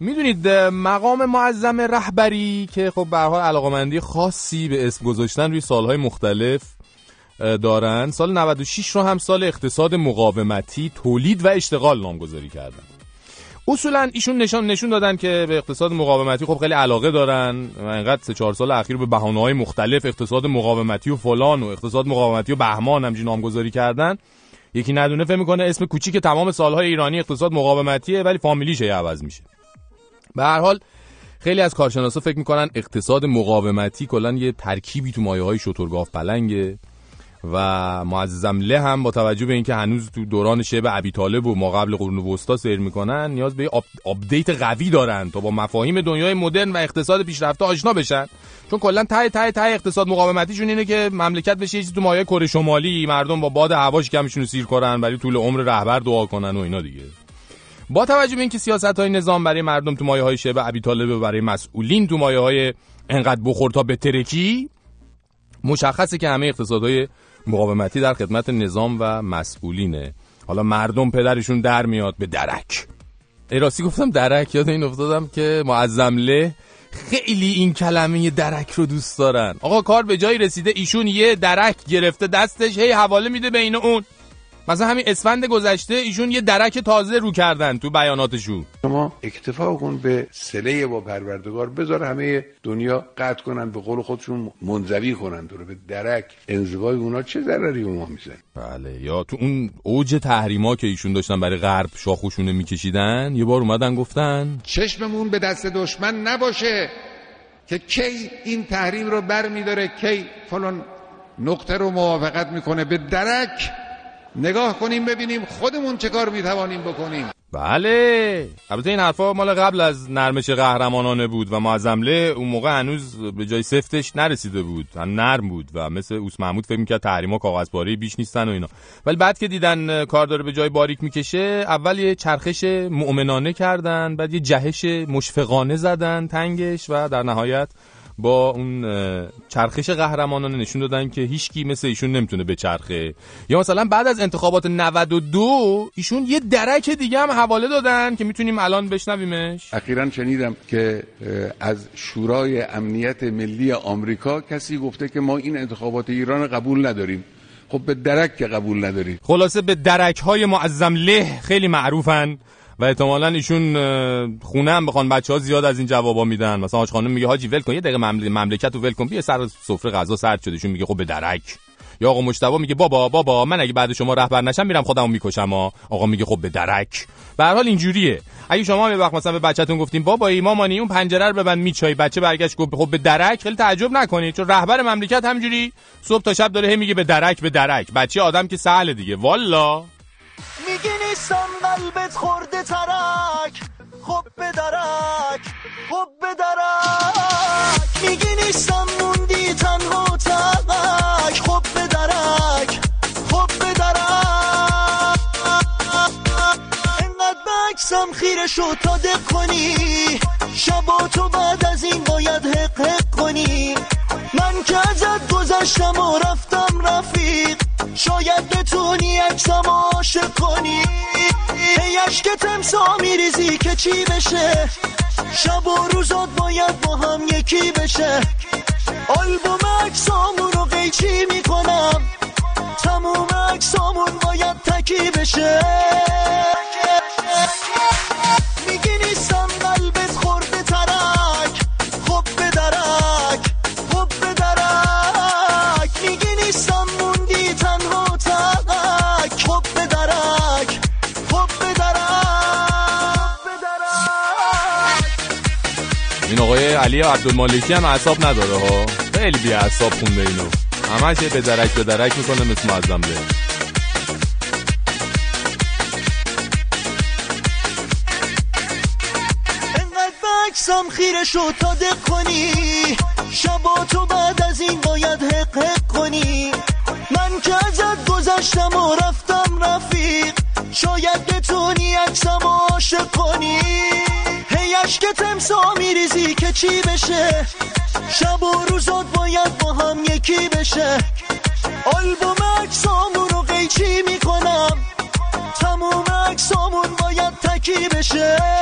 می‌دونید مقام معظم رهبری که خب به حال علاقمندی خاصی به اسم گذاشتن روی سالهای مختلف دارن. سال 96 رو هم سال اقتصاد مقاومتی تولید و اشتغال نامگذاری کردن. اصولا ایشون نشان نشون دادن که به اقتصاد مقاومتی خب خیلی علاقه دارن و انقدر سه چهار سال اخیر به بهانه های مختلف اقتصاد مقاومتی و فلان و اقتصاد مقاومتی و بهمان همچین نامگذاری کردن. یکی ندونه فهم می‌کنه اسم کوچیک تمام سالهای ایرانی اقتصاد مقاومتیه ولی فامیلیش عوض میشه. به هر حال خیلی از کارشناسا فکر می‌کنن اقتصاد مقاومتی کلا یه ترکیبی تو مایه های شترگاف پلنگه و معظم له هم با توجه به اینکه هنوز تو دوران شعب ابی طالب و ما قبل قرون وسطا سیر می‌کنن نیاز به update قوی دارن تا با مفاهیم دنیای مدرن و اقتصاد پیشرفته آشنا بشن. چون کلا ته ته ته اقتصاد مقاومتیشون اینه که مملکت بشه چیزی تو مایه کره شمالی مردم با باد هوا شکمشون سیر کنن ولی طول عمر رهبر دعا کنن و اینا دیگه. با توجه به اینکه سیاست های نظام برای مردم تو مایه های شبه ابی طالب برای مسئولین تو مایه های انقدر بخور تا به ترکی مشخصه که همه اقتصادهای مقاومتی در خدمت نظام و مسئولینه. حالا مردم پدرشون در میاد به درک. راستی گفتم درک یاد این افتادم که معظم له خیلی این کلمه درک رو دوست دارن. آقا کار به جایی رسیده ایشون یه درک گرفته دستش هی حواله میده بین اون. مثلا همین اسفند گذشته ایشون یه درک تازه رو کردن تو بیاناتشون شما اکتفا کن به سله با پروردگار بذار همه دنیا قطع کنن به قول خودشون منزوی کنن دور به درک انزوای اونا چه ضرری به ما میزن بله یا تو اون اوج تحریما که ایشون داشتن برای غرب شاخوشونه میکشیدن یه بار اومدن گفتن چشممون به دست دشمن نباشه که کی این تحریم رو بر میداره کی فلان نقطه رو موافقت می‌کنه. به درک نگاه کنیم ببینیم خودمون چه کار می‌توانیم بکنیم. بله. البته این حرفا مال قبل از نرمش قهرمانانه بود و معظمله اون موقع هنوز به جای سفتش نرسیده بود. نرم بود و مثل اوس محمود فکر می‌کرد تحریما کاغذپاره بیش نیستن و اینا. ولی بعد که دیدن کار داره به جای باریک می‌کشه اول یه چرخش مؤمنانه کردن بعد یه جهش مشفقانه زدن تنگش و در نهایت با اون چرخش قهرمانانه نشون دادن که هیچکی مثل ایشون نمی‌تونه به چرخه یا مثلا بعد از انتخابات 92 ایشون یه درک دیگه هم حواله دادن که می‌تونیم الان بشنویمش. اخیرا شنیدم که از شورای امنیت ملی آمریکا کسی گفته که ما این انتخابات ایران قبول نداریم. خب به درک که قبول نداریم. خلاصه به درک های معظم له خیلی معروفن. و احتمالا ایشون خونه هم بخوان بچه ها زیاد از این جوابا میدن. مثلا حاج خانم میگه حاجی ول کن یه دقیقه مملکت رو ول کن بیا سر سفره غذا سرد شده ایشون میگه خب به درک. یا آقا مشتبه میگه بابا بابا من اگه بعد شما رهبر نشم میرم خودمو می‌کشم ها آقا میگه خب به درک. به هر حال اینجوریه. اگه شما یه وقت مثلا به بچه‌تون گفتیم بابا مامانی اون پنجره رو ببند میچای. بچه برگشت گفت خب به درک. خیلی تعجب نکنید چون رهبر مملکت همجوری صبح تا شب داره میگه به درک به درک. بچه آدم که سهله دیگه. والا! میگی نیستم. قلبت خورده ترک خب به درک خب به درک. میگی نیستم موندی تنها تک خب به درک خب به درک. انقدر بکسم خیره شد تا دق کنی شبا تو بعد از این باید حق حق کنی. من که ازت گذشتم و رفتم رفیق شاید بتونی اکسم تمسا میریزی که چی بشه؟ شب و روزات باید با هم یکی بشه. آلبوم اکسامون رو قیچی می‌کنم. تموم اکسامون باید تکی بشه. آقای علی عبدالمالکی هم اعصاب نداره ها. خیلی بی اعصاب خونده اینو. همش به درک به درک می‌کنه مثل معظم انقدر بکسم خیره شد تا دق کنی. شبا تو بعد از این باید حق حق کنی. من که ازت گذشتم که تمسا میریزی که چی بشه؟ شب و روزات باید با هم یکی بشه. آلبوم اکسامون رو قیچی می‌کنم؟ تموم اکسامون باید تکی بشه.